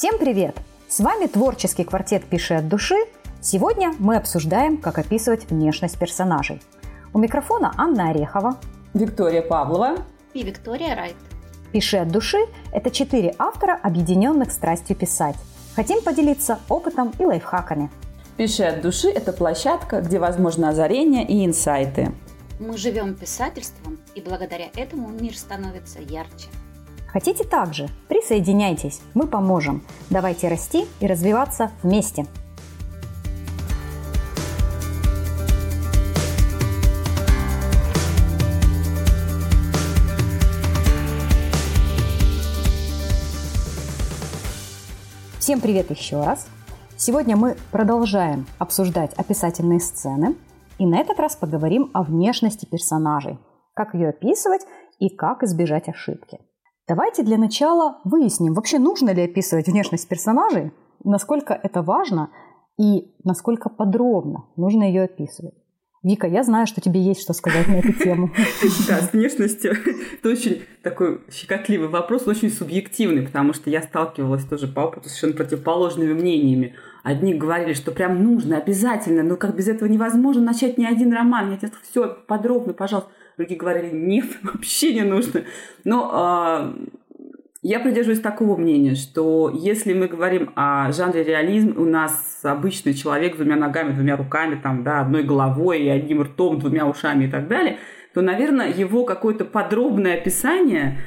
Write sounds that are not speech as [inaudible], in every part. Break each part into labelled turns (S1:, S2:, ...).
S1: Всем привет! С вами творческий квартет «Пиши от души». Сегодня мы обсуждаем, как описывать внешность персонажей. У микрофона Анна Орехова,
S2: Виктория Павлова
S3: и Виктория Райт.
S1: «Пиши от души» – это четыре автора, объединенных страстью писать. Хотим поделиться опытом и лайфхаками.
S2: «Пиши от души» – это площадка, где возможно озарение и инсайты.
S3: Мы живем писательством, и благодаря этому мир становится ярче.
S1: Хотите также? Присоединяйтесь, мы поможем. Давайте расти и развиваться вместе. Всем привет еще раз! Сегодня мы продолжаем обсуждать описательные сцены, и на этот раз поговорим о внешности персонажей, как ее описывать и как избежать ошибки. Давайте для начала выясним, вообще нужно ли описывать внешность персонажей, насколько это важно и насколько подробно нужно ее описывать. Вика, я знаю, что тебе есть что сказать на эту тему. [laughs]
S2: Да, с внешностью. [laughs] Это очень такой щекотливый вопрос, очень субъективный, потому что я сталкивалась тоже по опыту с совершенно противоположными мнениями. Одни говорили, что прям нужно, обязательно, но как без этого невозможно начать ни один роман. Я все подробно, пожалуйста другие говорили, нет, [laughs] вообще не нужно. Но э, я придерживаюсь такого мнения, что если мы говорим о жанре реализм, у нас обычный человек с двумя ногами, двумя руками, там, да, одной головой и одним ртом, двумя ушами и так далее, то, наверное, его какое-то подробное описание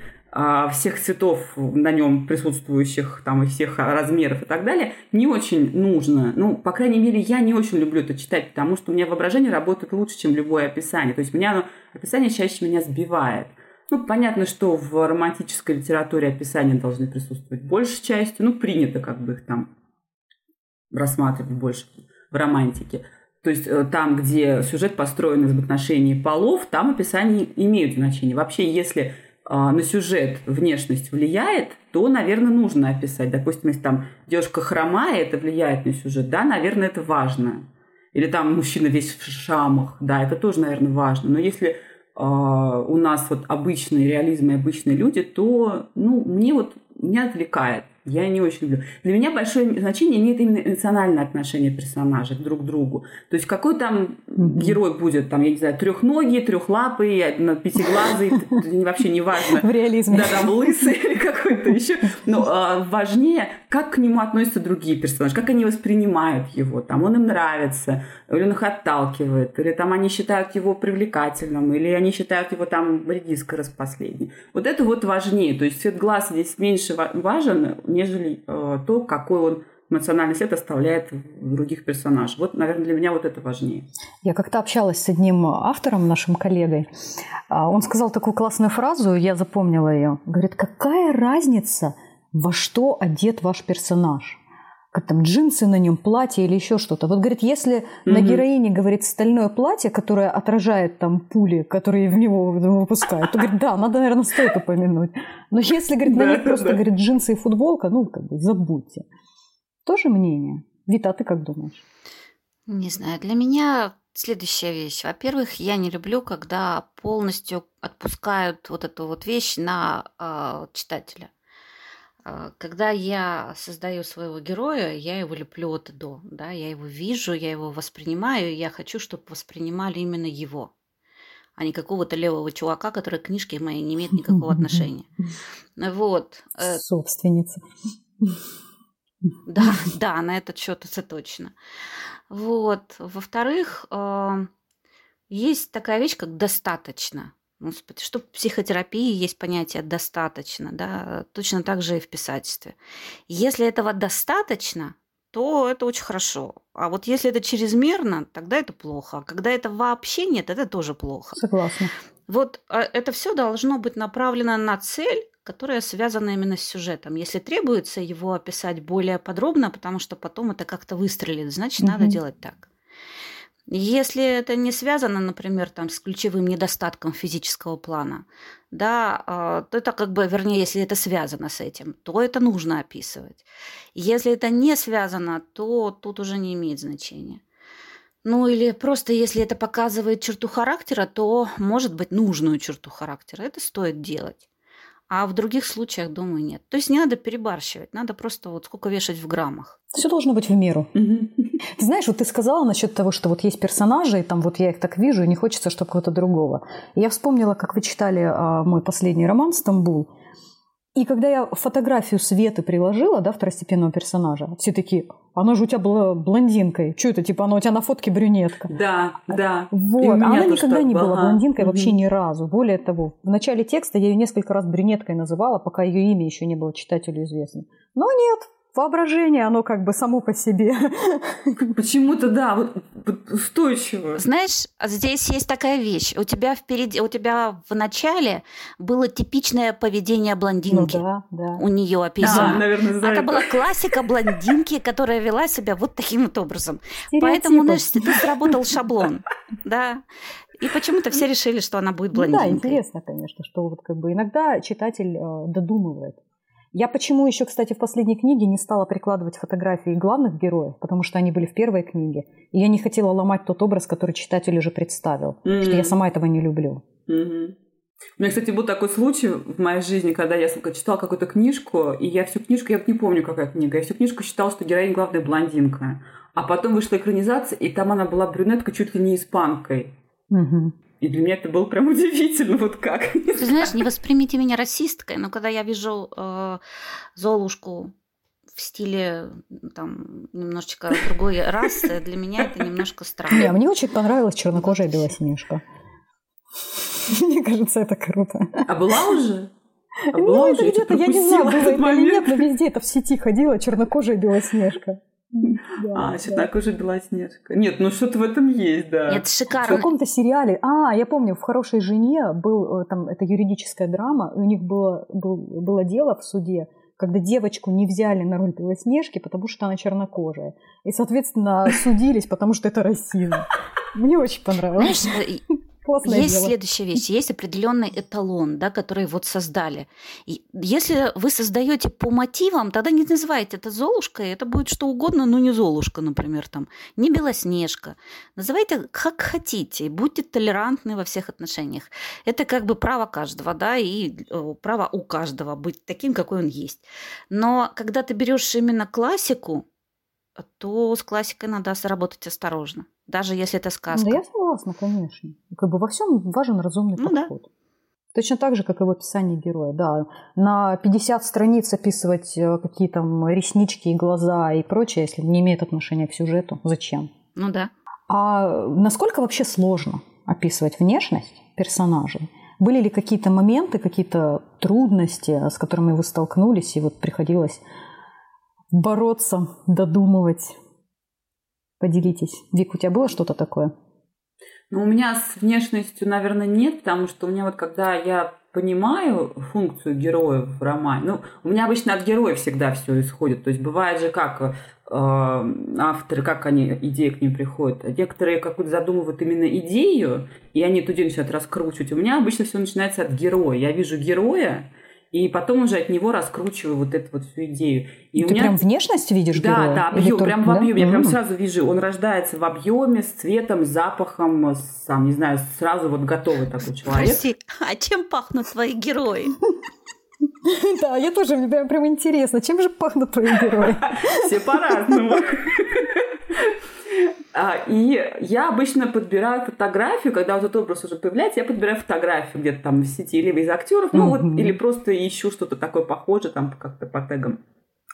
S2: всех цветов на нем присутствующих, там и всех размеров и так далее, не очень нужно. Ну, по крайней мере, я не очень люблю это читать, потому что у меня воображение работает лучше, чем любое описание. То есть меня оно, описание чаще меня сбивает. Ну, понятно, что в романтической литературе описания должны присутствовать большей частью. Ну, принято как бы их там рассматривать больше в романтике. То есть э, там, где сюжет построен из отношений полов, там описания имеют значение. Вообще, если а, на сюжет внешность влияет, то, наверное, нужно описать. Допустим, если там девушка хромая, это влияет на сюжет, да, наверное, это важно. Или там мужчина весь в шамах, да, это тоже, наверное, важно. Но если э, у нас вот обычный реализм и обычные люди, то, ну, мне вот, меня отвлекает. Я не очень люблю. Для меня большое значение имеет именно эмоциональное отношение персонажей друг к другу. То есть какой там герой будет, там, я не знаю, трехногий, трехлапый, пятиглазый, [laughs] вообще не важно.
S1: В реализме.
S2: Да, там лысый или какой-то еще. Но а, важнее, как к нему относятся другие персонажи, как они воспринимают его, там, он им нравится, или он их отталкивает, или там они считают его привлекательным, или они считают его там редиской распоследней. Вот это вот важнее. То есть цвет глаз здесь меньше важен, нежели э, то, какой он эмоциональный след оставляет в других персонажей. Вот, наверное, для меня вот это важнее.
S1: Я как-то общалась с одним автором, нашим коллегой. А, он сказал такую классную фразу, я запомнила ее. Говорит, какая разница, во что одет ваш персонаж? Как там джинсы на нем, платье или еще что-то. Вот говорит, если mm-hmm. на героине говорит стальное платье, которое отражает там пули, которые в него выпускают, то говорит, да, надо, наверное, стоит упомянуть. Но если, говорит, на ней просто, говорит, джинсы и футболка, ну, как бы забудьте. Тоже мнение. Вита, а ты как думаешь?
S3: Не знаю, для меня следующая вещь. Во-первых, я не люблю, когда полностью отпускают вот эту вот вещь на э, читателя. А, когда я создаю своего героя, я его леплю от и до, да, я его вижу, я его воспринимаю, и я хочу, чтобы воспринимали именно его, а не какого-то левого чувака, который к книжке моей не имеет никакого [laughs] отношения. Вот.
S1: Э, Собственница. [laughs]
S3: Да, да, на этот счет это точно. Вот. Во-вторых, а, есть такая вещь, как достаточно. Господи, что в психотерапии есть понятие «достаточно», да, точно так же и в писательстве. Если этого достаточно, то это очень хорошо. А вот если это чрезмерно, тогда это плохо. А когда это вообще нет, это тоже плохо.
S1: Согласна.
S3: Вот а, это все должно быть направлено на цель, которая связана именно с сюжетом. Если требуется его описать более подробно, потому что потом это как-то выстрелит, значит, угу. надо делать так. Если это не связано, например, там, с ключевым недостатком физического плана, да, а, то это как бы, вернее, если это связано с этим, то это нужно описывать. Если это не связано, то тут уже не имеет значения. Ну или просто если это показывает черту характера, то, может быть, нужную черту характера. Это стоит делать. А в других случаях, думаю, нет. То есть не надо перебарщивать, надо просто вот сколько вешать в граммах.
S1: Все должно быть в меру. [laughs] Ты знаешь, вот ты сказала насчет того, что вот есть персонажи, и там вот я их так вижу, и не хочется, чтобы кого-то другого. я вспомнила, как вы читали а, мой последний роман «Стамбул», и когда я фотографию Светы приложила, да, второстепенного персонажа, все такие, она же у тебя была блондинкой. Что это, типа, она у тебя на фотке брюнетка?
S2: Да, да.
S1: Вот. А она никогда не была блондинкой вообще ни разу. Более того, в начале текста я ее несколько раз брюнеткой называла, пока ее имя еще не было читателю известно. Но нет, воображение, оно как бы само по себе. [laughs]
S2: Почему-то, да, вот, устойчиво.
S3: Знаешь, здесь есть такая вещь. У тебя впереди, у тебя в начале было типичное поведение блондинки. Ну, да, да. У нее описано.
S2: Да, наверное,
S3: за это, это была классика блондинки, которая вела себя вот таким вот образом. Поэтому, знаешь, ты сработал шаблон. Да. И почему-то все решили, что она будет блондинкой.
S1: Ну, да, интересно, конечно, что вот как бы иногда читатель э, додумывает. Я почему еще, кстати, в последней книге не стала прикладывать фотографии главных героев, потому что они были в первой книге. И я не хотела ломать тот образ, который читатель уже представил. Mm-hmm. Что я сама этого не люблю.
S2: Mm-hmm. У меня, кстати, был такой случай в моей жизни, когда я читала какую-то книжку, и я всю книжку, я не помню, какая книга, я всю книжку считала, что героиня главная блондинка. А потом вышла экранизация, и там она была брюнетка чуть ли не испанкой. Угу. И для меня это было прям удивительно, вот как.
S3: Ты знаешь, не воспримите меня расисткой, но когда я вижу э, Золушку в стиле там немножечко другой расы, для меня это немножко странно. Не,
S1: мне очень понравилась чернокожая Белоснежка. Мне кажется, это круто.
S2: А была уже?
S1: А была ну, уже? это где-то, я не знаю, было это или нет, но везде это в сети ходила чернокожая Белоснежка.
S2: Да, а, да. так уже Белоснежка. Нет, ну что-то в этом есть, да.
S3: Нет, шикарно.
S1: В каком-то сериале, а, я помню, в «Хорошей жене» был, э, там, это юридическая драма, и у них было, был, было дело в суде, когда девочку не взяли на роль Белоснежки, потому что она чернокожая. И, соответственно, [laughs] судились, потому что это расизм. Мне очень понравилось. Знаешь,
S3: Классное есть дело. следующая вещь, есть определенный эталон, да, который вот создали. И если вы создаете по мотивам, тогда не называйте это Золушкой, это будет что угодно, но не Золушка, например, там, не Белоснежка. Называйте как хотите, будьте толерантны во всех отношениях. Это как бы право каждого, да, и э, право у каждого быть таким, какой он есть. Но когда ты берешь именно классику, то с классикой надо сработать осторожно, даже если это сказка.
S1: Да, я согласна, конечно. Как бы во всем важен разумный ну, подход. Да. Точно так же, как и в описании героя. Да, на 50 страниц описывать э, какие там реснички и глаза и прочее, если не имеет отношения к сюжету, зачем?
S3: Ну да.
S1: А насколько вообще сложно описывать внешность персонажей? Были ли какие-то моменты, какие-то трудности, с которыми вы столкнулись, и вот приходилось бороться, додумывать. Поделитесь. Вик, у тебя было что-то такое?
S2: Ну, у меня с внешностью, наверное, нет, потому что у меня вот когда я понимаю функцию героя в романе, ну, у меня обычно от героя всегда все исходит. То есть бывает же как э, авторы, как они, идеи к ним приходят. Некоторые какую-то задумывают именно идею, и они эту идею начинают раскручивать. У меня обычно все начинается от героя. Я вижу героя, и потом уже от него раскручиваю вот эту вот всю идею. И
S1: Ты у меня... прям внешность видишь
S2: Да,
S1: героя?
S2: да, объем, только... прям в объеме. Да? Я прям сразу вижу, он рождается в объеме, с цветом, с запахом, с, сам, не знаю, сразу вот готовый такой человек.
S3: Прости, а чем пахнут твои герои? [laughs]
S1: Да, я тоже, мне прям интересно, чем же пахнут твои герои? [laughs]
S2: Все по-разному. [laughs] [laughs] А, и я обычно подбираю фотографию, когда вот этот образ уже появляется, я подбираю фотографию где-то там в сети, либо из актеров, ну вот, или просто ищу что-то такое похожее, там как-то по тегам.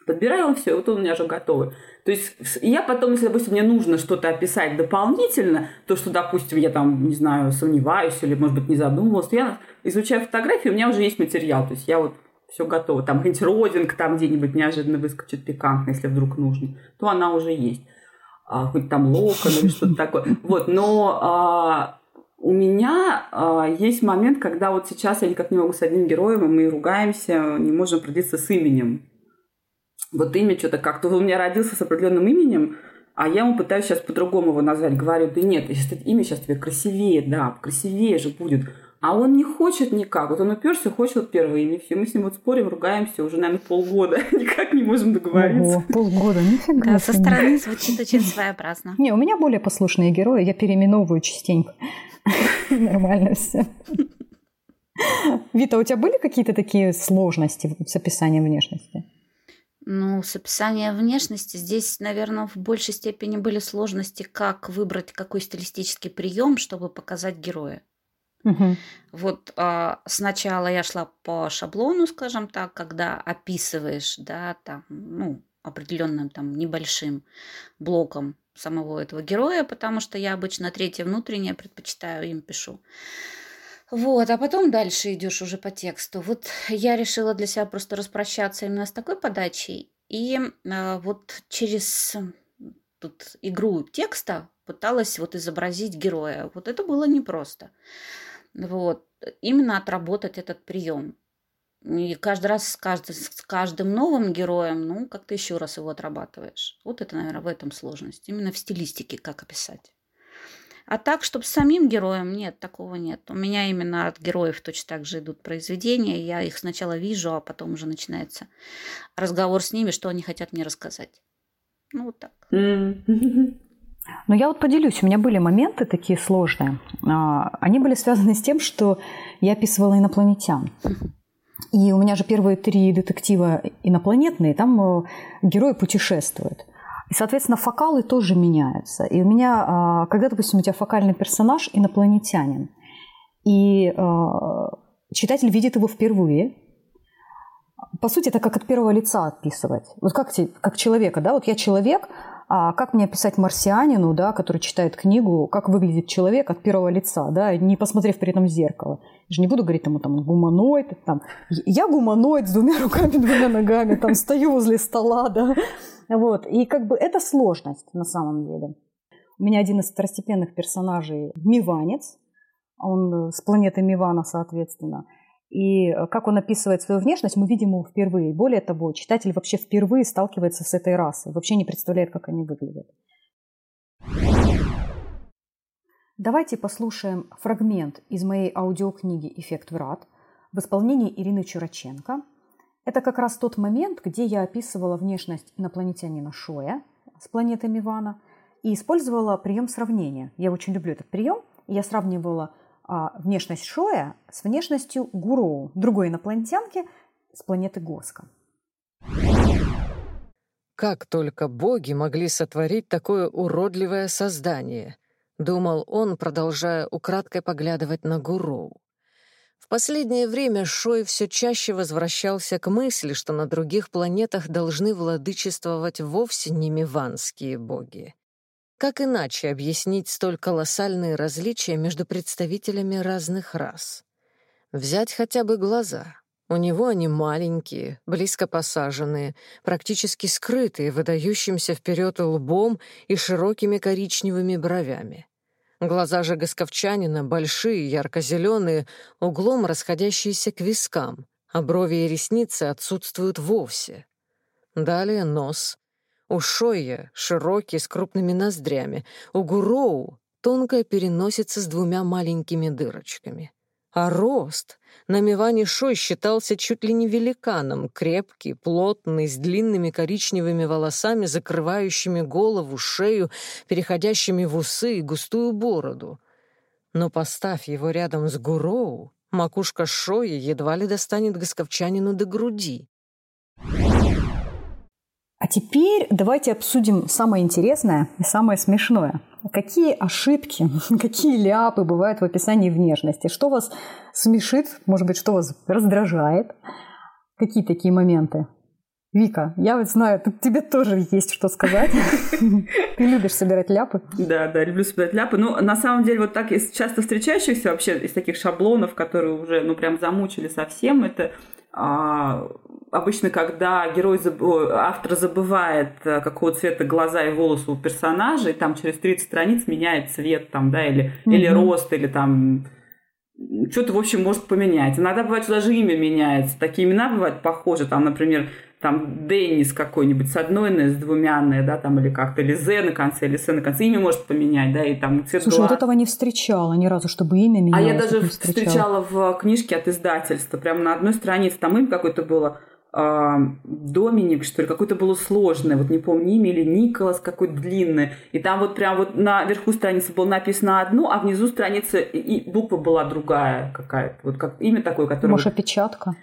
S2: Подбираю он все, вот он у меня уже готовый. То есть я потом, если, допустим, мне нужно что-то описать дополнительно, то, что, допустим, я там, не знаю, сомневаюсь или, может быть, не задумывалась, то я изучаю фотографии, у меня уже есть материал. То есть я вот все готово. Там [laughs] какой-нибудь родинг там где-нибудь неожиданно выскочит пикантно, если вдруг нужно, то она уже есть а, хоть там локон или что-то такое. Вот, но а, у меня а, есть момент, когда вот сейчас я никак не могу с одним героем, и мы ругаемся, не можем определиться с именем. Вот имя что-то как-то... Он у меня родился с определенным именем, а я ему пытаюсь сейчас по-другому его назвать. Говорю, да нет, имя сейчас тебе красивее, да, красивее же будет. А он не хочет никак. Вот он уперся, хочет вот первое имя. Все, мы с ним вот спорим, ругаемся уже, наверное, полгода. [laughs] Никак не можем договориться. Ого,
S1: полгода, нифига
S3: Да, со стороны звучит очень своеобразно.
S1: Не, у меня более послушные герои, я переименовываю частенько. [laughs] Нормально все. Вита, у тебя были какие-то такие сложности с описанием внешности?
S3: Ну, с описанием внешности здесь, наверное, в большей степени были сложности, как выбрать какой стилистический прием, чтобы показать героя.
S1: Угу.
S3: Вот а, сначала я шла по шаблону, скажем так, когда описываешь, да, там, ну, определенным там небольшим блоком самого этого героя, потому что я обычно третье внутреннее предпочитаю им пишу. Вот, а потом дальше идешь уже по тексту. Вот я решила для себя просто распрощаться именно с такой подачей. И э, вот через тут игру текста пыталась вот изобразить героя. Вот это было непросто. Вот, именно отработать этот прием. И каждый раз с каждым, с каждым новым героем, ну, как ты еще раз его отрабатываешь. Вот это, наверное, в этом сложность. Именно в стилистике, как описать. А так, чтобы с самим героем, нет, такого нет. У меня именно от героев точно так же идут произведения. Я их сначала вижу, а потом уже начинается разговор с ними, что они хотят мне рассказать. Ну, вот так. [laughs]
S1: Ну, я вот поделюсь. У меня были моменты такие сложные. А, они были связаны с тем, что я описывала инопланетян. И у меня же первые три детектива инопланетные, там э, герои путешествуют. И, соответственно, фокалы тоже меняются. И у меня, а, когда, допустим, у тебя фокальный персонаж инопланетянин, и а, читатель видит его впервые, по сути, это как от первого лица описывать. Вот как, как человека, да, вот я человек, а как мне описать марсианину, да, который читает книгу, как выглядит человек от первого лица, да, не посмотрев при этом в зеркало. Я же не буду говорить ему там гуманоид, там, я гуманоид с двумя [laughs] руками, двумя ногами, там, стою возле стола, да. Вот. И как бы это сложность на самом деле. У меня один из второстепенных персонажей – Миванец, он с планеты Мивана, соответственно – и э, как он описывает свою внешность, мы видим его впервые. Более того, читатель вообще впервые сталкивается с этой расой, вообще не представляет, как они выглядят. Давайте послушаем фрагмент из моей аудиокниги «Эффект врат» в исполнении Ирины Чураченко. Это как раз тот момент, где я описывала внешность инопланетянина Шоя с планеты Мивана и использовала прием сравнения. Я очень люблю этот прием. Я сравнивала внешность Шоя с внешностью Гуроу, другой инопланетянки с планеты Госка.
S4: Как только боги могли сотворить такое уродливое создание, думал он, продолжая украдкой поглядывать на Гуроу. В последнее время Шой все чаще возвращался к мысли, что на других планетах должны владычествовать вовсе не миванские боги. Как иначе объяснить столь колоссальные различия между представителями разных рас? Взять хотя бы глаза. У него они маленькие, близко посаженные, практически скрытые, выдающимся вперед лбом и широкими коричневыми бровями. Глаза же госковчанина большие, ярко-зеленые, углом расходящиеся к вискам, а брови и ресницы отсутствуют вовсе. Далее нос, у Шойя широкий, с крупными ноздрями. У Гуроу тонкая переносица с двумя маленькими дырочками. А рост на Миване Шой считался чуть ли не великаном, крепкий, плотный, с длинными коричневыми волосами, закрывающими голову, шею, переходящими в усы и густую бороду. Но поставь его рядом с Гуроу, макушка Шоя едва ли достанет госковчанину до груди.
S1: А теперь давайте обсудим самое интересное и самое смешное. Какие ошибки, [laughs] какие ляпы бывают в описании внешности? Что вас смешит, может быть, что вас раздражает? Какие такие моменты? Вика, я вот знаю, тут тебе тоже есть что сказать. [laughs] Ты любишь собирать ляпы?
S2: Да, да, люблю собирать ляпы. Ну, на самом деле, вот так из часто встречающихся вообще, из таких шаблонов, которые уже, ну, прям замучили совсем, это а, обычно, когда герой, заб... автор забывает, э, какого цвета глаза и волосы у персонажа, и там через 30 страниц меняет цвет там, да, или, mm-hmm. или рост, или там что-то, в общем, может поменять. Иногда бывает, что даже имя меняется. Такие имена бывают похожи. Там, например, там Деннис какой-нибудь с одной Н, с двумя Н, да, там, или как-то, или З на конце, или С на конце. Имя может поменять, да, и там
S1: цвет Слушай, глаз. вот этого не встречала ни разу, чтобы имя менялось.
S2: А я даже встречала. встречала в книжке от издательства, прямо на одной странице, там имя какое-то было Доминик, что ли, какое-то было сложное, вот не помню имя, или Николас какой-то длинный. И там вот прям вот наверху страницы было написано одно, а внизу страницы и буква была другая какая-то. Вот как имя такое, которое...
S1: Может, опечатка?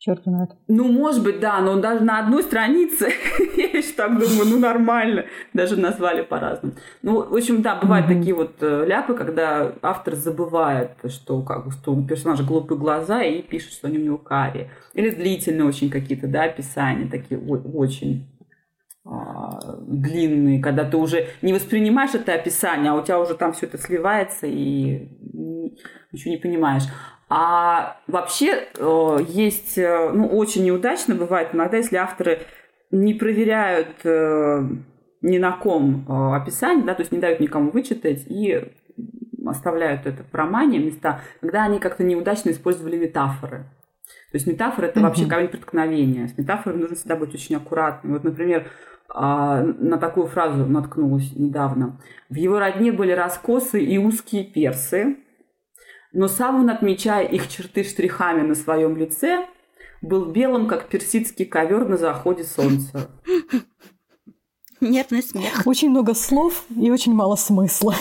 S1: Черт знает.
S2: Ну, может быть, да, но даже на одной странице, [laughs] я еще так думаю, ну, нормально. Даже назвали по-разному. Ну, в общем, да, бывают mm-hmm. такие вот э, ляпы, когда автор забывает, что, как, что у персонажа глупые глаза и пишет, что они у него карие. Или длительные очень какие-то, да, описания такие очень а, длинные, когда ты уже не воспринимаешь это описание, а у тебя уже там все это сливается и ничего не понимаешь. А вообще э, есть, э, ну, очень неудачно бывает иногда, если авторы не проверяют э, ни на ком описание, да, то есть не дают никому вычитать и оставляют это в романе места, когда они как-то неудачно использовали метафоры. То есть метафора это вообще камень преткновения. С метафорой нужно всегда быть очень аккуратным. Вот, например, а, на такую фразу наткнулась недавно. В его родне были раскосы и узкие персы, но сам он, отмечая их черты штрихами на своем лице, был белым, как персидский ковер на заходе солнца.
S3: Нервный смех.
S1: Очень много слов и очень мало смысла.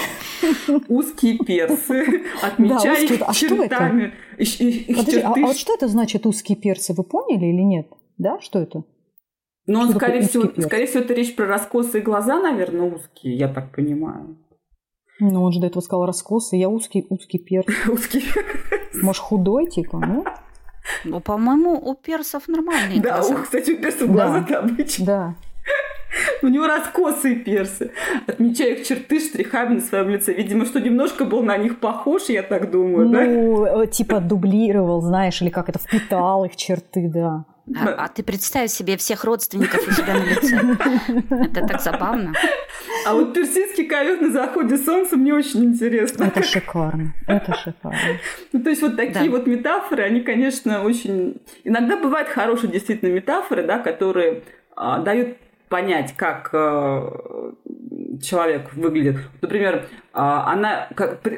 S2: Узкие персы, [laughs] отмечая их а чертами.
S1: Подожди, а, а вот что это значит узкие персы? Вы поняли или нет? Да, что это?
S2: Ну, он, скорее всего, скорее всего, это речь про раскосые глаза, наверное, узкие, я так понимаю.
S1: Ну, он же до этого сказал раскосы. Я узкий, узкий перс. [laughs]
S2: Узкий
S1: Может, худой, типа, ну?
S3: Ну, по-моему, у персов нормальные
S2: да,
S3: глаза.
S2: Да, кстати, у персов глаза-то обычно.
S1: Да. [laughs]
S2: У него раскосые персы. Отмечая их черты штрихами на своем лице. Видимо, что немножко был на них похож, я так думаю,
S1: ну,
S2: да?
S1: Ну, типа дублировал, знаешь, или как это, впитал их черты, да.
S3: А, а ты представь себе всех родственников у себя на лице. [laughs] Это так забавно.
S2: А вот персидский ковер на заходе солнца мне очень интересно.
S1: Это шикарно. Это шикарно.
S2: Ну, то есть вот такие да. вот метафоры, они, конечно, очень... Иногда бывают хорошие действительно метафоры, да, которые а, дают понять, как э, человек выглядит. Например, а, она,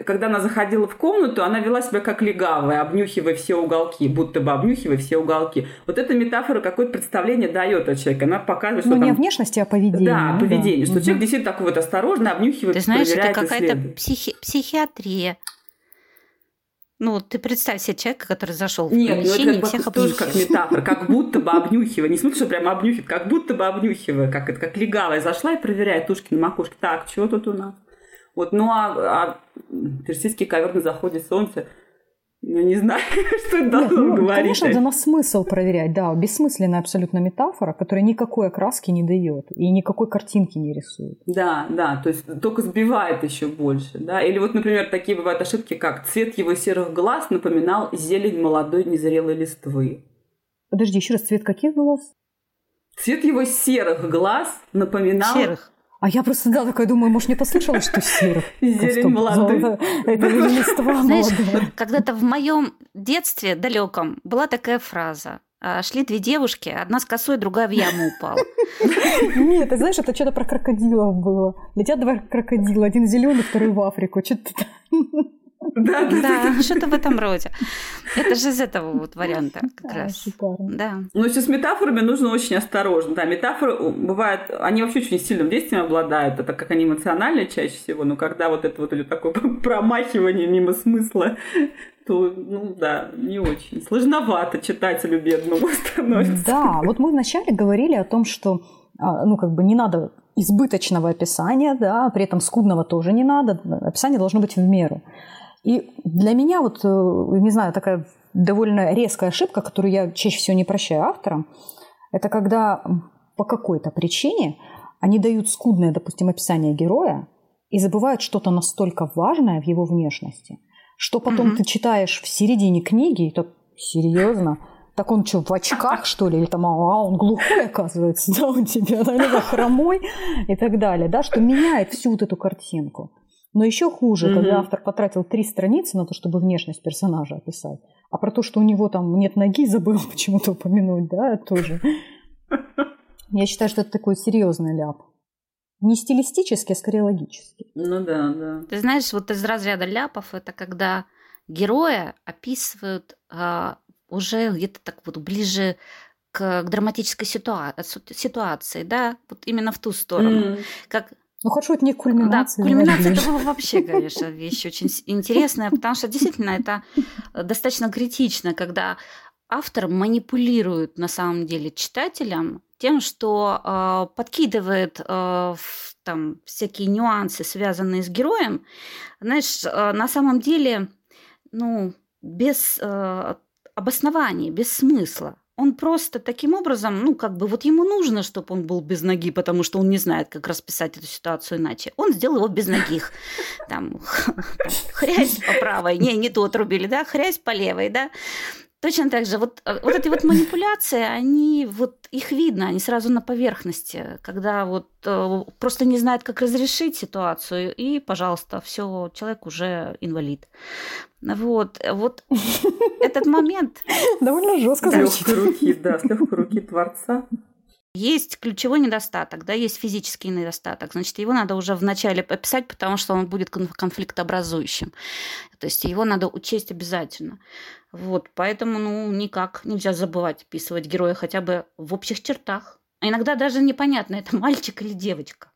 S2: когда она заходила в комнату, она вела себя как легавая, обнюхивая все уголки, будто бы обнюхивая все уголки. Вот эта метафора какое-то представление дает о человеке. Она показывает, что
S1: Ну,
S2: там...
S1: не о внешности, а о поведении.
S2: Да,
S1: ну,
S2: поведение.
S1: Да.
S2: Что угу. человек действительно такой вот осторожно обнюхивает,
S3: Ты знаешь, это
S2: какая-то
S3: психи- психиатрия. Ну, ты представь себе человека, который зашел в
S2: Нет,
S3: помещение,
S2: ну это
S3: всех
S2: как, тоже как метафора, как будто бы обнюхивая. Не смысл, что прям обнюхивает, как будто бы обнюхивая, как это, как легавая зашла и проверяет ушки на макушке. Так, что тут у нас? Вот, ну а, а персидский ковер на заходе солнца, я не знаю, [laughs] что это должно ну, говорить.
S1: Конечно, дано смысл проверять, да, бессмысленная абсолютно метафора, которая никакой окраски не дает и никакой картинки не рисует.
S2: Да, да, то есть только сбивает еще больше, да. Или вот, например, такие бывают ошибки, как цвет его серых глаз напоминал зелень молодой незрелой листвы.
S1: Подожди, еще раз, цвет каких глаз?
S2: Цвет его серых глаз напоминал...
S3: Серых.
S1: А я просто, да, такая думаю, может, [laughs] не послышала, что серых?
S2: Зелень молодой.
S1: Это листва
S3: Знаешь, когда-то в моем детстве далеком была такая фраза. А, шли две девушки, одна с косой, другая в яму упала. [laughs]
S1: Нет, ты знаешь, это что-то про крокодилов было. Летят два крокодила, один зеленый, второй в Африку. Что-то [laughs]
S2: да, да,
S3: да, что-то в этом роде. Это же из этого вот варианта как раз.
S1: Шикарно.
S3: Да.
S2: Но если с метафорами нужно очень осторожно. Да, метафоры бывают, они вообще очень сильным действием обладают, это как они эмоциональные чаще всего, но когда вот это вот или такое [laughs] промахивание мимо смысла, то, ну да, не очень. Сложновато читателю бедному [laughs] становится.
S1: Да, вот мы вначале говорили о том, что а, ну, как бы не надо избыточного описания, да, при этом скудного тоже не надо. Описание должно быть в меру. И для меня вот, э, не знаю, такая довольно резкая ошибка, которую я чаще всего не прощаю авторам, это когда по какой-то причине они дают скудное, допустим, описание героя и забывают что-то настолько важное в его внешности, что потом mm-hmm. ты читаешь в середине книги, и так серьезно, так он что, в очках, что ли? Или там, а, он глухой, оказывается, [laughs] да, он тебе, да, хромой и так далее, да, что меняет всю вот эту картинку. Но еще хуже, mm-hmm. когда автор потратил три страницы на то, чтобы внешность персонажа описать, а про то, что у него там нет ноги, [laughs] забыл почему-то упомянуть, да, тоже. Я считаю, что это такой серьезный ляп. Не стилистически, а скорее логически.
S2: Ну да, да.
S3: Ты знаешь, вот из разряда ляпов это когда героя описывают а, уже где-то так вот ближе к к, драматической ситуа- ситуации, да, вот именно в ту сторону. Mm. Как
S1: ну, хорошо, это не кульминация.
S3: Да, кульминация это было вообще, конечно, вещь очень интересная, потому что действительно это достаточно критично, когда автор манипулирует на самом деле читателям тем, что э, подкидывает э, там всякие нюансы, связанные с героем, знаешь, э, на самом деле, ну, без э, обоснования, без смысла. Он просто таким образом, ну, как бы вот ему нужно, чтобы он был без ноги, потому что он не знает, как расписать эту ситуацию иначе. Он сделал его без ногих. Там, [laughs] хрясь по правой, не, не то отрубили, да, хрясь по левой, да. Точно так же, вот, э, вот эти вот манипуляции, они, вот их видно, они сразу на поверхности, когда вот э, просто не знает, как разрешить ситуацию, и, пожалуйста, все, человек уже инвалид. Вот, вот этот момент...
S1: Довольно жестко
S2: звучит. руки, да, с легкой руки творца.
S3: Есть ключевой недостаток, да, есть физический недостаток. Значит, его надо уже вначале описать, потому что он будет конфликтообразующим. То есть его надо учесть обязательно. Вот, поэтому, ну, никак нельзя забывать описывать героя хотя бы в общих чертах. А иногда даже непонятно, это мальчик или девочка.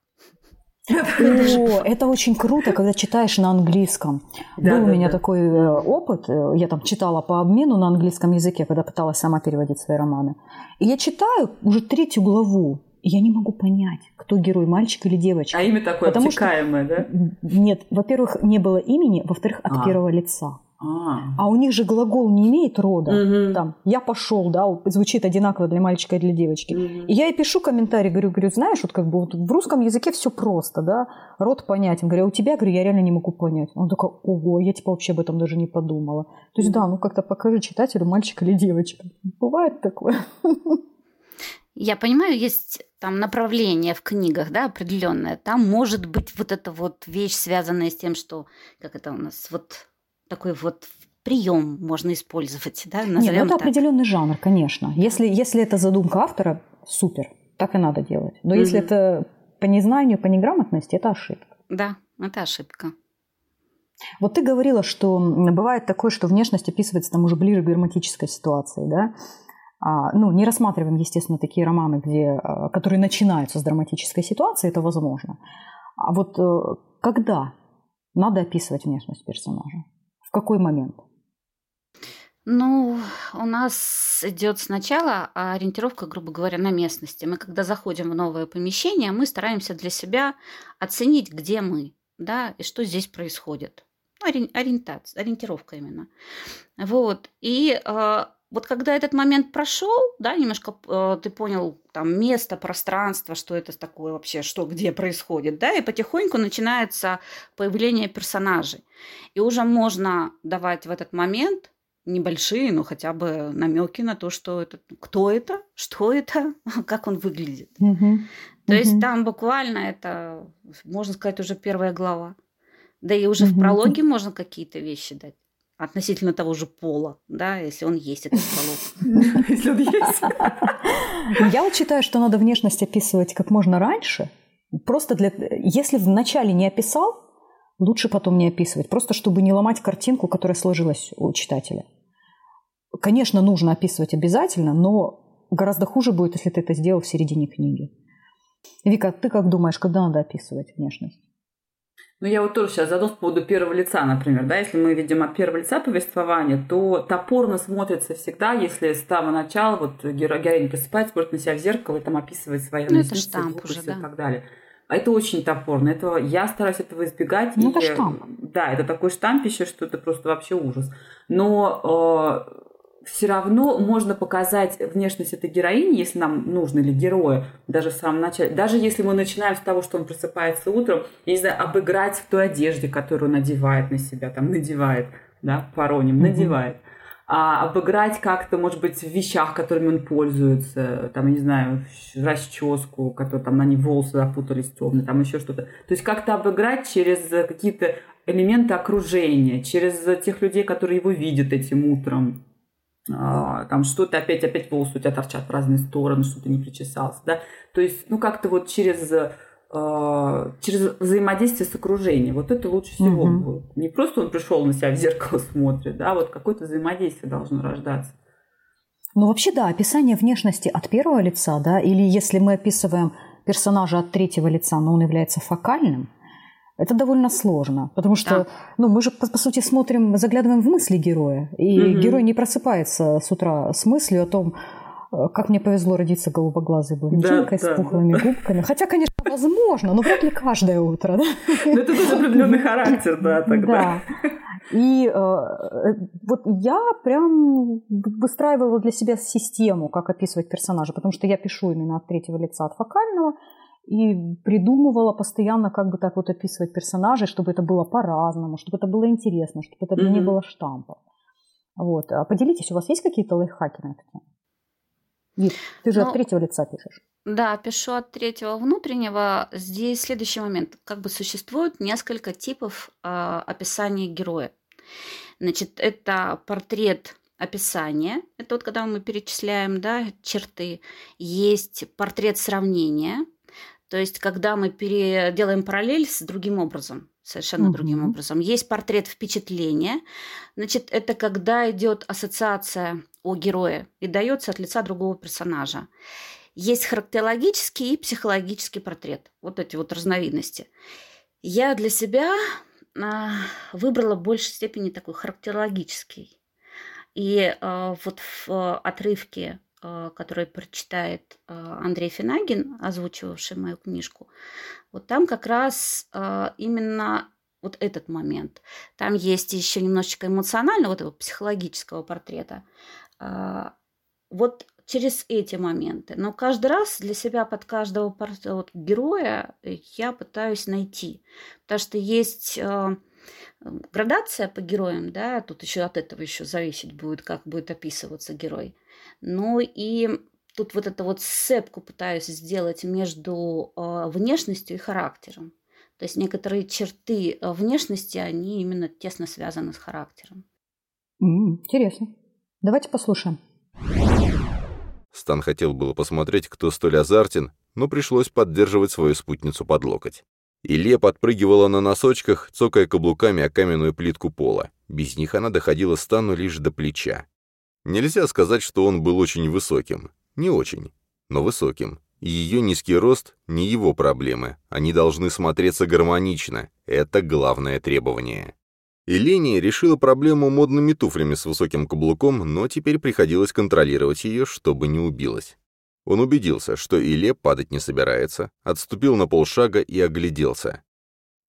S1: О, это очень круто, когда читаешь на английском. Да, Был да, у меня да. такой э, опыт, э, я там читала по обмену на английском языке, когда пыталась сама переводить свои романы. И я читаю уже третью главу, и я не могу понять, кто герой, мальчик или девочка.
S2: А имя такое Потому обтекаемое, что... да?
S1: Нет, во-первых, не было имени, во-вторых, от а. первого лица. А. а у них же глагол не имеет рода. Угу. Там я пошел, да, звучит одинаково для мальчика и для девочки. Угу. И я и пишу комментарий, говорю, говорю, знаешь, вот как бы вот в русском языке все просто, да, род понятен. Говорю, а у тебя, говорю, я реально не могу понять. Он такой, ого, я типа вообще об этом даже не подумала. То есть, да, ну как-то покажи читателю, мальчик или девочка. Бывает такое.
S3: Я понимаю, есть там направление в книгах, да, определенное. Там может быть вот эта вот вещь, связанная с тем, что, как это у нас, вот такой вот прием можно использовать, да?
S1: Назовем Нет, ну это так. определенный жанр, конечно. Если, если это задумка автора, супер, так и надо делать. Но mm-hmm. если это по незнанию, по неграмотности, это ошибка.
S3: Да, это ошибка.
S1: Вот ты говорила, что бывает такое, что внешность описывается там уже ближе к драматической ситуации, да? А, ну, не рассматриваем, естественно, такие романы, где, а, которые начинаются с драматической ситуации, это возможно. А вот э, когда надо описывать внешность персонажа? Какой момент?
S3: Ну, у нас идет сначала ориентировка, грубо говоря, на местности. Мы, когда заходим в новое помещение, мы стараемся для себя оценить, где мы, да, и что здесь происходит. Ну, ориентация, ориентировка именно. Вот. И э, вот когда этот момент прошел, да, немножко э, ты понял там место, пространство, что это такое вообще, что где происходит, да, и потихоньку начинается появление персонажей. И уже можно давать в этот момент небольшие, но хотя бы намеки на то, что это, кто это, что это, [laughs] как он выглядит. Mm-hmm. То mm-hmm. есть там буквально это, можно сказать, уже первая глава. Да и уже mm-hmm. в прологе можно какие-то вещи дать относительно того же пола, да, если он есть этот полок. [laughs] Если он есть.
S1: Я вот считаю, что надо внешность описывать как можно раньше. Просто для... Если вначале не описал, лучше потом не описывать. Просто чтобы не ломать картинку, которая сложилась у читателя. Конечно, нужно описывать обязательно, но гораздо хуже будет, если ты это сделал в середине книги. Вика, ты как думаешь, когда надо описывать внешность?
S2: Ну, я вот тоже сейчас задумалась по поводу первого лица, например, да, если мы видим от первого лица повествования, то топорно смотрится всегда, если с самого начала вот геро- героиня просыпается, смотрит на себя в зеркало и там описывает свои
S3: ну, это штамп уже, да.
S2: и так далее. А это очень топорно. Этого, я стараюсь этого избегать.
S1: Ну, и, это штамп.
S2: Да, это такой штампище, что это просто вообще ужас. Но э, все равно можно показать внешность этой героини, если нам нужно, или героя, даже в самом начале. Даже если мы начинаем с того, что он просыпается утром, я не знаю, обыграть в той одежде, которую он надевает на себя, там, надевает, да, пароним, mm-hmm. надевает. А обыграть как-то, может быть, в вещах, которыми он пользуется, там, я не знаю, расческу, которая там на ней волосы запутались темные, там еще что-то. То есть как-то обыграть через какие-то элементы окружения, через тех людей, которые его видят этим утром. А, там что-то опять, опять волосы у тебя торчат в разные стороны, что-то не причесался, да, то есть, ну, как-то вот через, э, через взаимодействие с окружением, вот это лучше всего угу. будет. Не просто он пришел на себя в зеркало [laughs] смотрит, да, вот какое-то взаимодействие должно рождаться.
S1: Ну, вообще, да, описание внешности от первого лица, да, или если мы описываем персонажа от третьего лица, но он является фокальным, это довольно сложно, потому что, да. ну, мы же по, по сути смотрим, заглядываем в мысли героя, и угу. герой не просыпается с утра с мыслью о том, э, как мне повезло родиться голубоглазой блондинкой да, с пухлыми да. губками. Хотя, конечно, возможно, но вряд ли каждое утро, да?
S2: Ну, это тоже определенный характер, да, тогда.
S1: Да. И э, э, вот я прям выстраивала для себя систему, как описывать персонажа, потому что я пишу именно от третьего лица, от фокального, и придумывала постоянно, как бы так вот описывать персонажей, чтобы это было по-разному, чтобы это было интересно, чтобы это mm-hmm. не было штампов. Вот. А поделитесь, у вас есть какие-то лайфхаки на это? Вид, ты же ну, от третьего лица пишешь.
S3: Да, пишу от третьего внутреннего. Здесь следующий момент. Как бы существует несколько типов э, описания героя. Значит, это портрет описания. Это вот когда мы перечисляем да, черты. Есть портрет сравнения. То есть, когда мы переделаем параллель с другим образом, совершенно угу. другим образом. Есть портрет впечатления. Значит, это когда идет ассоциация о герое и дается от лица другого персонажа. Есть характерологический и психологический портрет. Вот эти вот разновидности. Я для себя а, выбрала в большей степени такой характерологический. И а, вот в отрывке, а, который прочитает Андрей Финагин, озвучивавший мою книжку, вот там как раз именно вот этот момент. Там есть еще немножечко эмоционального, вот этого психологического портрета. Вот через эти моменты. Но каждый раз для себя под каждого вот, героя я пытаюсь найти. Потому что есть э, градация по героям, да, тут еще от этого еще зависеть будет, как будет описываться герой. Ну и тут вот эту вот сцепку пытаюсь сделать между э, внешностью и характером. То есть некоторые черты э, внешности, они именно тесно связаны с характером.
S1: Интересно. Давайте послушаем.
S5: Стан хотел было посмотреть, кто столь азартен, но пришлось поддерживать свою спутницу под локоть. Илья подпрыгивала на носочках, цокая каблуками о каменную плитку пола. Без них она доходила Стану лишь до плеча. Нельзя сказать, что он был очень высоким. Не очень, но высоким. Ее низкий рост — не его проблемы. Они должны смотреться гармонично. Это главное требование. И Леня решила проблему модными туфлями с высоким каблуком, но теперь приходилось контролировать ее, чтобы не убилась. Он убедился, что Иле падать не собирается, отступил на полшага и огляделся.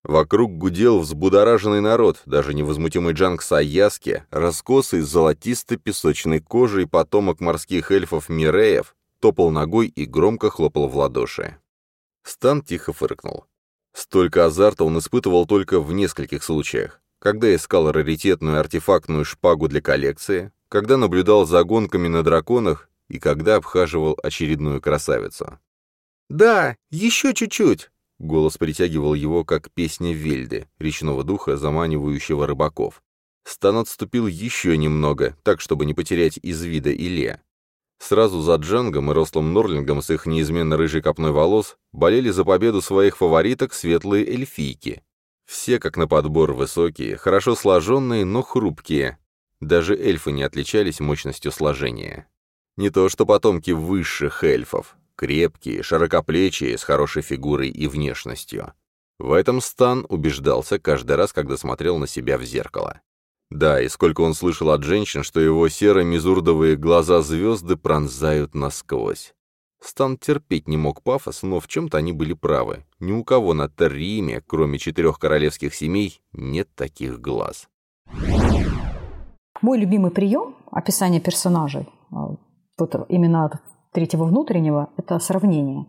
S5: Вокруг гудел взбудораженный народ, даже невозмутимый Джанг Саяски, раскосый золотистой песочной кожей потомок морских эльфов Миреев, топал ногой и громко хлопал в ладоши. Стан тихо фыркнул. Столько азарта он испытывал только в нескольких случаях когда искал раритетную артефактную шпагу для коллекции, когда наблюдал за гонками на драконах и когда обхаживал очередную красавицу. «Да, еще чуть-чуть!» Голос притягивал его, как песня Вельды, речного духа, заманивающего рыбаков. Стан отступил еще немного, так, чтобы не потерять из вида Илья. Сразу за Джангом и рослым Норлингом с их неизменно рыжей копной волос болели за победу своих фавориток светлые эльфийки, все, как на подбор, высокие, хорошо сложенные, но хрупкие. Даже эльфы не отличались мощностью сложения. Не то что потомки высших эльфов. Крепкие, широкоплечие, с хорошей фигурой и внешностью. В этом Стан убеждался каждый раз, когда смотрел на себя в зеркало. Да, и сколько он слышал от женщин, что его серо-мизурдовые глаза звезды пронзают насквозь. Стан терпеть не мог пафос, но в чем-то они были правы. Ни у кого на Терриме, кроме четырех королевских семей, нет таких глаз.
S1: Мой любимый прием описания персонажей, а, вот именно третьего внутреннего, это сравнение.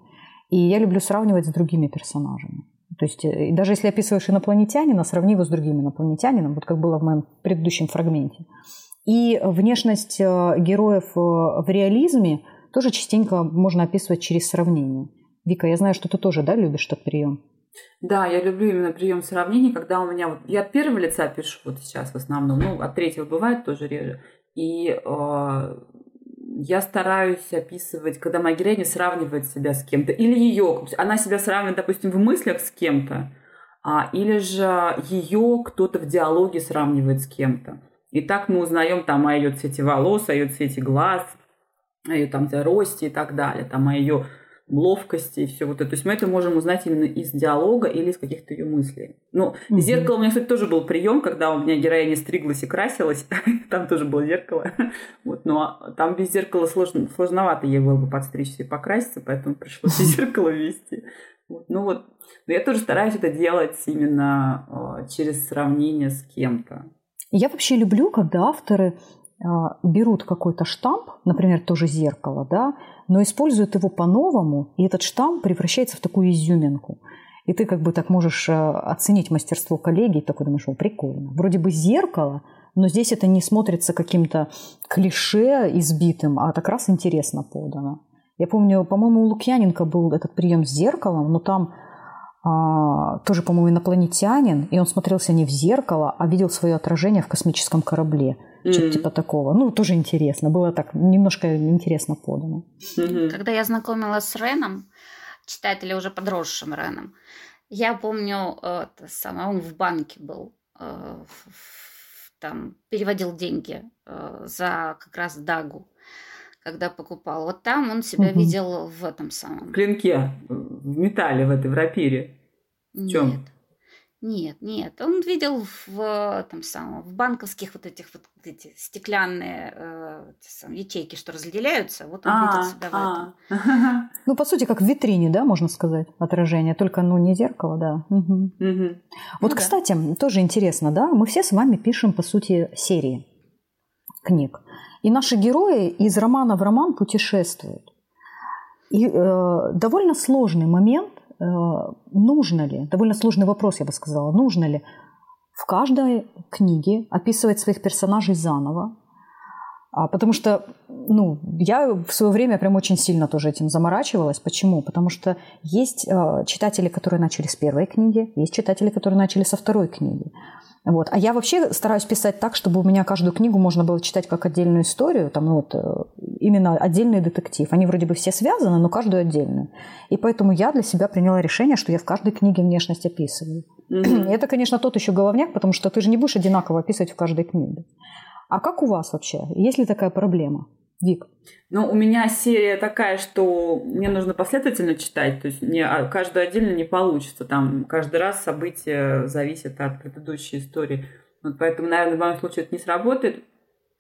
S1: И я люблю сравнивать с другими персонажами. То есть э, даже если описываешь инопланетянина, сравни его с другим инопланетянином, вот как было в моем предыдущем фрагменте. И внешность э, героев э, в реализме – тоже частенько можно описывать через сравнение. Вика, я знаю, что ты тоже, да, любишь этот прием?
S2: Да, я люблю именно прием сравнений, когда у меня вот я от первого лица пишу вот сейчас в основном, ну от третьего бывает тоже реже, и я стараюсь описывать, когда моя сравнивает себя с кем-то, или ее, она себя сравнивает, допустим, в мыслях с кем-то, а, или же ее кто-то в диалоге сравнивает с кем-то. И так мы узнаем там о ее цвете волос, о ее цвете глаз, о ее там росте и так далее, там о ее ловкости и все вот это. То есть мы это можем узнать именно из диалога или из каких-то ее мыслей. Ну, mm-hmm. зеркало у меня, кстати, тоже был прием, когда у меня героиня стриглась и красилась. [laughs] там тоже было зеркало. [laughs] вот, но там без зеркала сложно, сложновато ей было бы подстричься и покраситься, поэтому пришлось [laughs] зеркало ввести. Вот, ну вот, но я тоже стараюсь это делать именно э, через сравнение с кем-то.
S1: Я вообще люблю, когда авторы берут какой-то штамп, например, тоже зеркало, да, но используют его по-новому, и этот штамп превращается в такую изюминку. И ты как бы так можешь э, оценить мастерство коллеги, и такой думаешь, о, прикольно. Вроде бы зеркало, но здесь это не смотрится каким-то клише избитым, а так раз интересно подано. Я помню, по-моему, у Лукьяненко был этот прием с зеркалом, но там а, тоже, по-моему, инопланетянин, и он смотрелся не в зеркало, а видел свое отражение в космическом корабле. Mm-hmm. Что-то типа такого. Ну, тоже интересно. Было так немножко интересно подано.
S3: Mm-hmm. Когда я знакомилась с Реном, читателем уже подросшим Реном, я помню, э, это самое, он в банке был, э, там переводил деньги э, за как раз Дагу когда покупал. Вот там он себя угу. видел в этом самом.
S2: В клинке, в металле, в этой, в рапире. В чем?
S3: Нет. Нет, нет, он видел в там самом в банковских вот этих вот эти стеклянные э, сам, ячейки, что разделяются. Вот он а, видел себя а. в этом.
S1: Ну по сути как в витрине, да, можно сказать, отражение, только ну не зеркало, да. Угу. Угу. Вот, ну, кстати, да. тоже интересно, да, мы все с вами пишем по сути серии книг. И наши герои из романа в роман путешествуют. И э, довольно сложный момент, э, нужно ли, довольно сложный вопрос, я бы сказала, нужно ли в каждой книге описывать своих персонажей заново, а, потому что ну, я в свое время прям очень сильно тоже этим заморачивалась. Почему? Потому что есть э, читатели, которые начали с первой книги, есть читатели, которые начали со второй книги. Вот. А я вообще стараюсь писать так, чтобы у меня каждую книгу можно было читать как отдельную историю, там, ну, вот, э, именно отдельный детектив. Они вроде бы все связаны, но каждую отдельную. И поэтому я для себя приняла решение, что я в каждой книге внешность описываю. Mm-hmm. И это, конечно, тот еще головняк, потому что ты же не будешь одинаково описывать в каждой книге. А как у вас вообще? Есть ли такая проблема? Вик?
S2: Ну, у меня серия такая, что мне нужно последовательно читать, то есть мне а, каждую отдельно не получится. Там каждый раз события зависят от предыдущей истории. Вот поэтому, наверное, в моем случае это не сработает.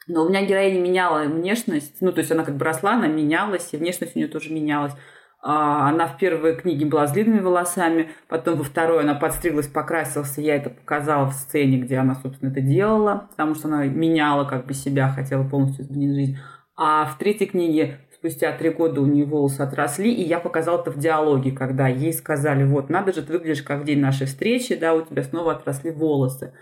S2: Но у меня героиня меняла внешность, ну, то есть она как бы росла, она менялась, и внешность у нее тоже менялась. А, она в первой книге была с длинными волосами, потом во второй она подстриглась, покрасилась. Я это показала в сцене, где она, собственно, это делала, потому что она меняла как бы себя, хотела полностью изменить жизнь. А в третьей книге спустя три года у нее волосы отросли, и я показала это в диалоге, когда ей сказали, вот, надо же, ты выглядишь как в день нашей встречи, да, у тебя снова отросли волосы.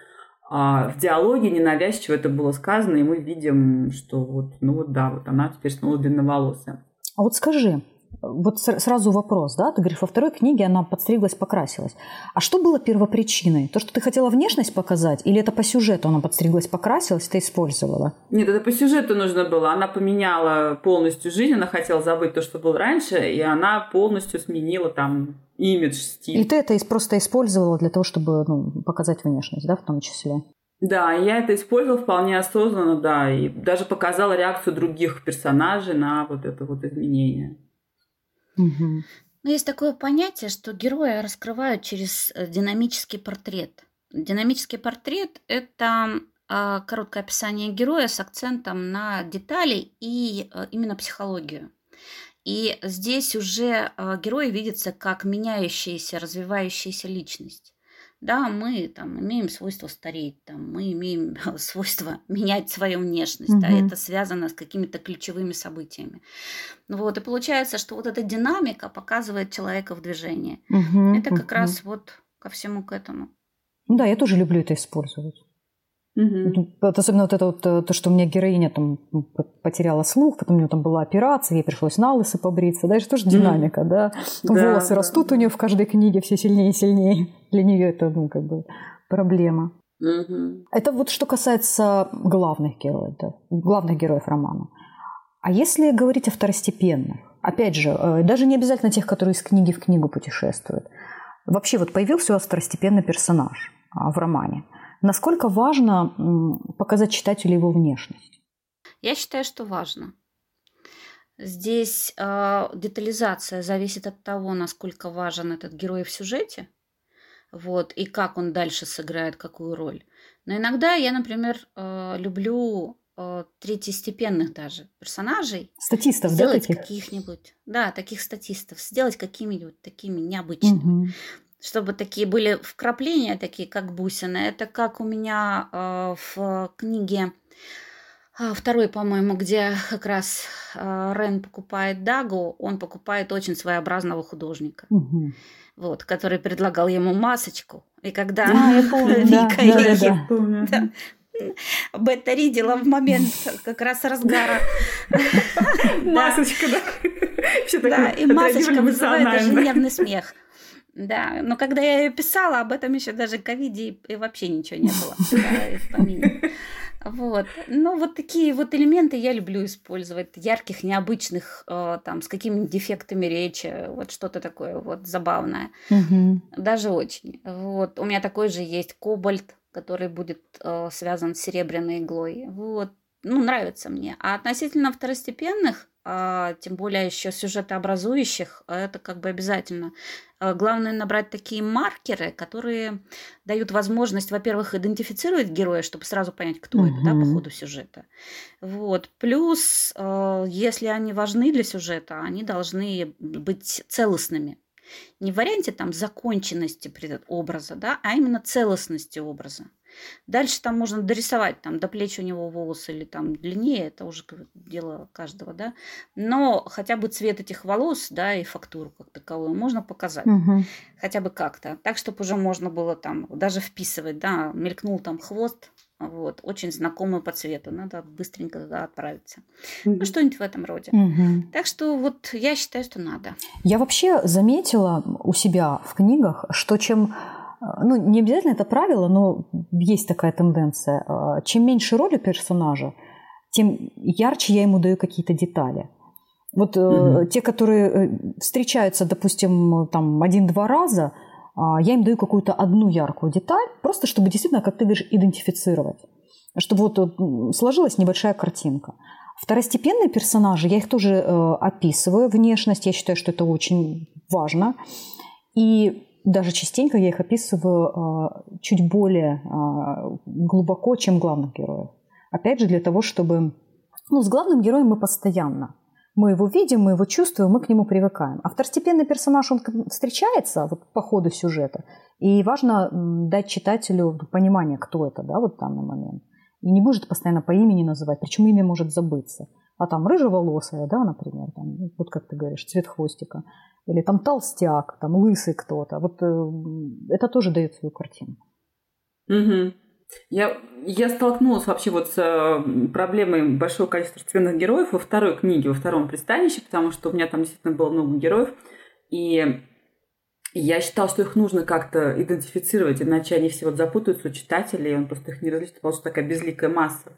S2: А в диалоге ненавязчиво это было сказано, и мы видим, что вот, ну вот да, вот она теперь снова длинноволосая.
S1: А вот скажи, вот сразу вопрос, да, ты говоришь, во второй книге она подстриглась, покрасилась. А что было первопричиной? То, что ты хотела внешность показать, или это по сюжету она подстриглась, покрасилась, ты использовала?
S2: Нет, это по сюжету нужно было. Она поменяла полностью жизнь, она хотела забыть то, что было раньше, и она полностью сменила там имидж, стиль.
S1: И ты это просто использовала для того, чтобы ну, показать внешность, да, в том числе?
S2: Да, я это использовала вполне осознанно, да, и даже показала реакцию других персонажей на вот это вот изменение.
S3: Угу. Но есть такое понятие, что героя раскрывают через э, динамический портрет. Динамический портрет – это а, короткое описание героя с акцентом на детали и э, именно психологию. И здесь уже э, герой видится как меняющаяся, развивающаяся личность. Да, мы там имеем свойство стареть, там, мы имеем [laughs] свойство менять свою внешность, угу. да, это связано с какими-то ключевыми событиями. Вот, и получается, что вот эта динамика показывает человека в движении. Угу, это как угу. раз вот ко всему к этому.
S1: Да, я тоже люблю это использовать. Угу. Вот особенно вот это вот, э, то, что у меня героиня там потеряла слух, потом у нее там была операция, ей пришлось на лысо побриться. Да, это тоже динамика, угу. да? да? Волосы да. растут у нее в каждой книге все сильнее и сильнее. Для нее это, ну, как бы проблема. Угу. Это вот что касается главных героев, да, главных героев романа. А если говорить о второстепенных, опять же, э, даже не обязательно тех, которые из книги в книгу путешествуют. Вообще вот появился у вас второстепенный персонаж а, в романе – Насколько важно показать читателю его внешность?
S3: Я считаю, что важно. Здесь э, детализация зависит от того, насколько важен этот герой в сюжете, вот, и как он дальше сыграет какую роль. Но иногда я, например, э, люблю э, третьестепенных даже персонажей.
S1: Статистов,
S3: сделать
S1: да,
S3: каких-нибудь. Да, таких статистов. Сделать какими-нибудь такими необычными. Угу. Чтобы такие были вкрапления, такие как бусины. Это как у меня э, в книге а, второй, по-моему, где как раз э, Рен покупает Дагу, он покупает очень своеобразного художника. Угу. Вот, который предлагал ему масочку. И когда а, я [laughs] помню, Вика да, да, да, [laughs] да. Да, Бетта Ридила в момент как раз разгара. [laughs]
S2: Масочка, да.
S3: Да, и масочка вызывает даже нервный смех. Да, но когда я ее писала, об этом еще даже ковиде и вообще ничего не было. [laughs] Вот. Ну, вот такие вот элементы я люблю использовать. Ярких, необычных, э, там, с какими-нибудь дефектами речи. Вот что-то такое вот забавное. Угу. Даже очень. Вот. У меня такой же есть кобальт который будет э, связан с серебряной иглой. Вот. Ну, нравится мне. А относительно второстепенных, а, тем более еще сюжетообразующих, это как бы обязательно. А, главное набрать такие маркеры, которые дают возможность, во-первых, идентифицировать героя, чтобы сразу понять, кто угу. это, да, по ходу сюжета. Вот. Плюс, если они важны для сюжета, они должны быть целостными не в варианте там законченности образа, да, а именно целостности образа. Дальше там можно дорисовать, там до плеч у него волосы или там длиннее, это уже дело каждого, да. Но хотя бы цвет этих волос, да, и фактуру как таковую можно показать. Угу. Хотя бы как-то. Так, чтобы уже можно было там даже вписывать, да, мелькнул там хвост, вот, очень знакомую по цвету. Надо быстренько туда отправиться. Mm-hmm. Ну, что-нибудь в этом роде. Mm-hmm. Так что вот я считаю, что надо.
S1: Я вообще заметила у себя в книгах, что чем ну, не обязательно это правило, но есть такая тенденция. Чем меньше роли персонажа, тем ярче я ему даю какие-то детали. Вот mm-hmm. те, которые э, встречаются, допустим, там один-два раза, а, я им даю какую-то одну яркую деталь, просто чтобы действительно, как ты говоришь, идентифицировать. Чтобы вот сложилась небольшая картинка. Второстепенные персонажи, я их тоже э, описываю, внешность, я считаю, что это очень важно. И даже частенько я их описываю э, чуть более э, глубоко, чем главных героев. Опять же, для того, чтобы... Ну, с главным героем мы постоянно. Мы его видим, мы его чувствуем, мы к нему привыкаем. А второстепенный персонаж, он встречается вот, по ходу сюжета, и важно дать читателю понимание, кто это да, вот в данный момент. И не будет постоянно по имени называть, причем имя может забыться. А там рыжеволосая, да, например, там, вот как ты говоришь, цвет хвостика. Или там толстяк, там лысый кто-то. Вот э, это тоже дает свою картину.
S2: Угу. Я, я столкнулась вообще вот с э, проблемой большого количества второстепенных героев во второй книге, во втором пристанище, потому что у меня там действительно было много героев, и я считала, что их нужно как-то идентифицировать, иначе они все вот запутаются у читателей, и он просто их не различит, потому что такая безликая масса.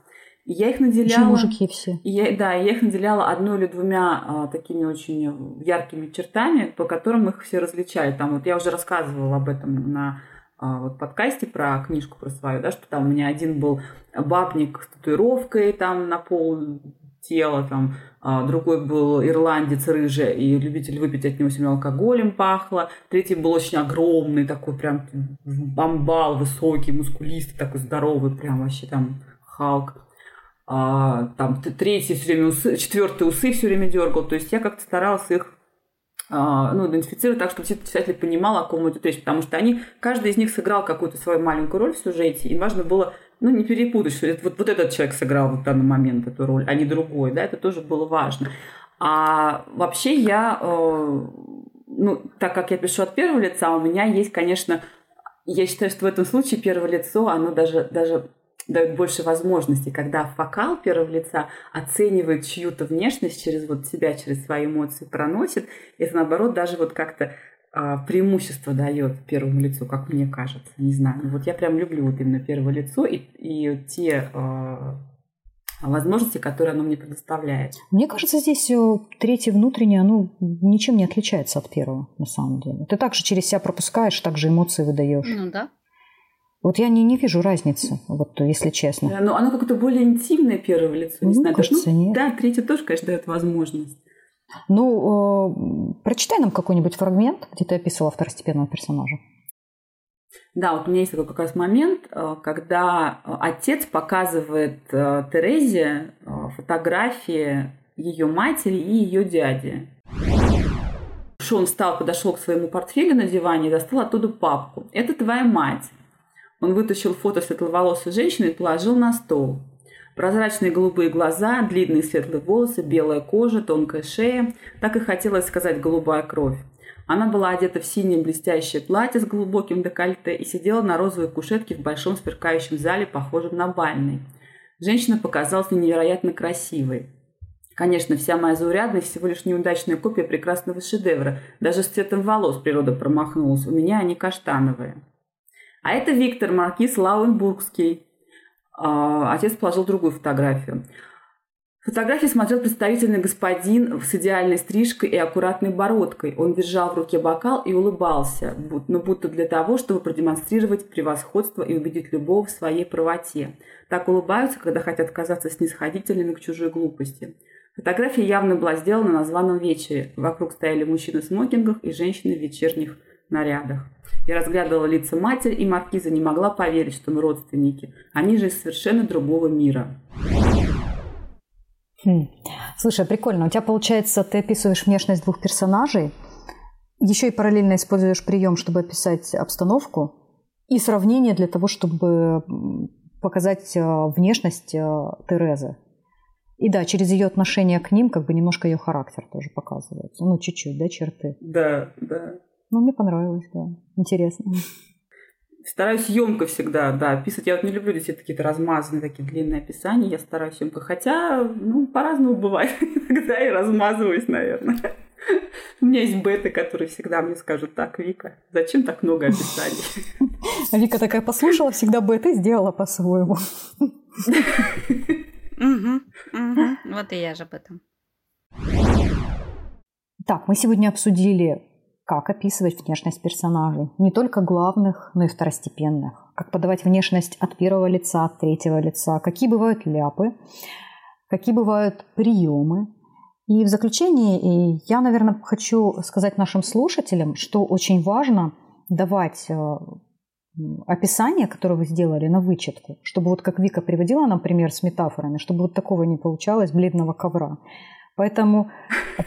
S2: И я их наделяла... Еще
S1: мужики все.
S2: Я, да, я их наделяла одной или двумя а, такими очень яркими чертами, по которым их все различали. Там вот я уже рассказывала об этом на а, вот подкасте про книжку про свою, да, что там у меня один был бабник с татуировкой там на пол тела, там, а другой был ирландец рыжий, и любитель выпить от него сильно алкоголем пахло, третий был очень огромный, такой прям бомбал, высокий, мускулистый, такой здоровый, прям вообще там Халк. А, там третий все время усы, четвертый усы все время дергал, то есть я как-то старалась их а, ну, идентифицировать так, чтобы читатель понимал, о ком идет речь, потому что они, каждый из них сыграл какую-то свою маленькую роль в сюжете, и важно было ну, не перепутать, что это, вот, вот этот человек сыграл в данный момент эту роль, а не другой, да, это тоже было важно. А вообще я, э, ну, так как я пишу от первого лица, у меня есть, конечно, я считаю, что в этом случае первое лицо, оно даже, даже дает больше возможностей, когда фокал первого лица оценивает чью-то внешность через вот себя, через свои эмоции проносит, это наоборот даже вот как-то а, преимущество дает первому лицу, как мне кажется, не знаю. Вот я прям люблю вот именно первое лицо и, и те а, возможности, которые оно мне предоставляет.
S1: Мне кажется, здесь э, третье внутреннее, оно ничем не отличается от первого, на самом деле. Ты также через себя пропускаешь, также эмоции выдаешь.
S3: Ну да.
S1: Вот я не, не вижу разницы, вот если честно.
S2: Да, но оно как-то более интимное первое лицо, не ну, знаю.
S1: Кажется,
S2: ну,
S1: нет.
S2: Да, третье тоже, конечно, дает возможность.
S1: Ну, э, прочитай нам какой-нибудь фрагмент, где ты описывала второстепенного персонажа.
S2: Да, вот у меня есть такой как раз момент, э, когда отец показывает э, Терезе э, фотографии ее матери и ее дяди. Шон встал, подошел к своему портфелю на диване и достал оттуда папку. «Это твоя мать». Он вытащил фото светловолосой женщины и положил на стол. Прозрачные голубые глаза, длинные светлые волосы, белая кожа, тонкая шея. Так и хотелось сказать «голубая кровь». Она была одета в синее блестящее платье с глубоким декольте и сидела на розовой кушетке в большом сверкающем зале, похожем на бальный. Женщина показалась мне невероятно красивой. Конечно, вся моя заурядность всего лишь неудачная копия прекрасного шедевра. Даже с цветом волос природа промахнулась. У меня они каштановые. А это Виктор Маркиз Лауенбургский. А, отец положил другую фотографию. Фотографии смотрел представительный господин с идеальной стрижкой и аккуратной бородкой. Он держал в руке бокал и улыбался, но будто для того, чтобы продемонстрировать превосходство и убедить любого в своей правоте. Так улыбаются, когда хотят казаться снисходительными к чужой глупости. Фотография явно была сделана на званом вечере. Вокруг стояли мужчины в смокингах и женщины в вечерних нарядах. Я разглядывала лица матери, и маркиза не могла поверить, что мы родственники. Они же из совершенно другого мира.
S1: Хм. Слушай, прикольно. У тебя получается, ты описываешь внешность двух персонажей, еще и параллельно используешь прием, чтобы описать обстановку, и сравнение для того, чтобы показать э, внешность э, Терезы. И да, через ее отношение к ним, как бы немножко ее характер тоже показывается. Ну, чуть-чуть, да, черты.
S2: Да, да.
S1: Ну, мне понравилось, да. Интересно.
S2: Стараюсь емко всегда, да, описывать. Я вот не люблю действительно какие-то размазанные такие длинные описания. Я стараюсь емко. Хотя, ну, по-разному бывает. [laughs] Иногда и размазываюсь, наверное. У меня есть беты, которые всегда мне скажут, так, Вика, зачем так много описаний? [laughs]
S1: Вика такая послушала всегда беты, сделала по-своему. [laughs]
S3: Вот и я же об этом.
S1: Так, мы сегодня обсудили как описывать внешность персонажей, не только главных, но и второстепенных, как подавать внешность от первого лица, от третьего лица, какие бывают ляпы, какие бывают приемы. И в заключение я, наверное, хочу сказать нашим слушателям, что очень важно давать э, описание, которое вы сделали на вычетку, чтобы вот как Вика приводила, например, с метафорами, чтобы вот такого не получалось бледного ковра. Поэтому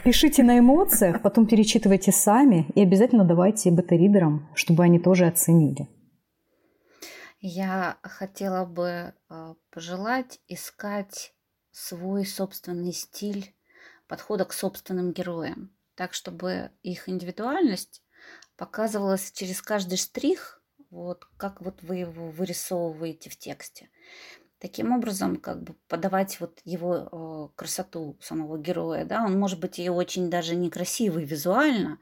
S1: пишите на эмоциях, потом перечитывайте сами и обязательно давайте бета-ридерам, чтобы они тоже оценили.
S3: Я хотела бы э, пожелать искать свой собственный стиль подхода к собственным героям, так чтобы их индивидуальность показывалась через каждый штрих, вот как вот вы его вырисовываете в тексте. Таким образом, как бы подавать вот его э, красоту самого героя, да, он может быть и очень даже некрасивый визуально,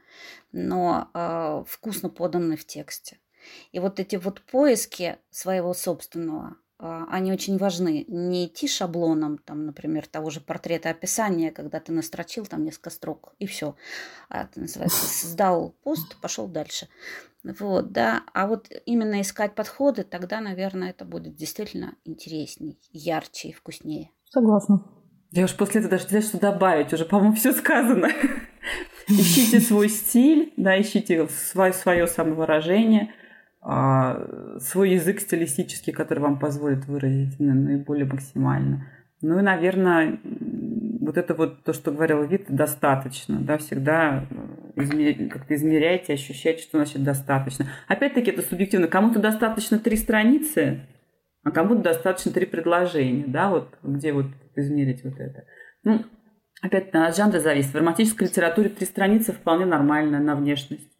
S3: но э, вкусно поданный в тексте. И вот эти вот поиски своего собственного, они очень важны. Не идти шаблоном, там, например, того же портрета описания, когда ты настрочил там несколько строк и все. А это называется, [laughs] сдал пост, пошел дальше. Вот, да. А вот именно искать подходы, тогда, наверное, это будет действительно интересней, ярче и вкуснее.
S1: Согласна.
S2: Я уж после этого даже не знаю, что добавить. Уже, по-моему, все сказано. [laughs] Ищите свой стиль, да, ищите свое, свое самовыражение, а, свой язык стилистический, который вам позволит выразить наиболее максимально. Ну и, наверное, вот это вот то, что говорил Вит, достаточно, да, всегда э, измер... как-то измеряйте, ощущайте, что значит достаточно. Опять-таки это субъективно. Кому-то достаточно три страницы, а кому-то достаточно три предложения, да, вот где вот измерить вот это. Ну, опять от жанра зависит. В романтической литературе три страницы вполне нормально на внешность.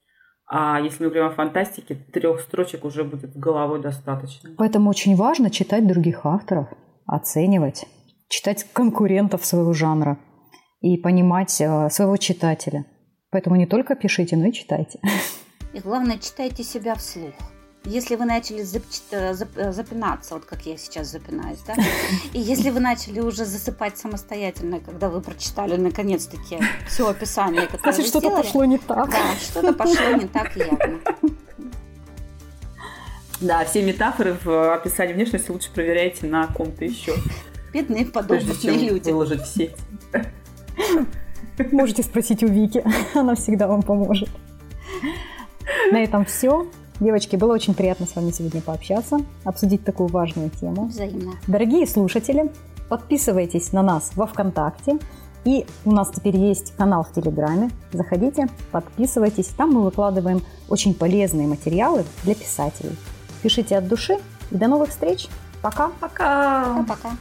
S2: А если мы говорим о фантастике, трех строчек уже будет головой достаточно.
S1: Поэтому очень важно читать других авторов, оценивать читать конкурентов своего жанра и понимать э, своего читателя. Поэтому не только пишите, но и читайте.
S3: И главное, читайте себя вслух. Если вы начали зап- э, э, запинаться, вот как я сейчас запинаюсь, да, [laughs] и если вы начали уже засыпать самостоятельно, когда вы прочитали наконец-таки все описание, которое Значит,
S1: что-то пошло не так.
S3: Да, что-то пошло не так явно.
S2: Да, все метафоры в описании внешности лучше проверяйте на ком-то еще.
S3: Бедные подобные люди.
S2: выложить в сеть.
S1: Можете спросить у Вики, [laughs] она всегда вам поможет. На этом все. Девочки, было очень приятно с вами сегодня пообщаться, обсудить такую важную тему.
S3: Взаимно.
S1: Дорогие слушатели, подписывайтесь на нас во ВКонтакте. И у нас теперь есть канал в Телеграме. Заходите, подписывайтесь. Там мы выкладываем очень полезные материалы для писателей. Пишите от души и до новых встреч. Пока.
S2: Пока.
S3: Пока-пока.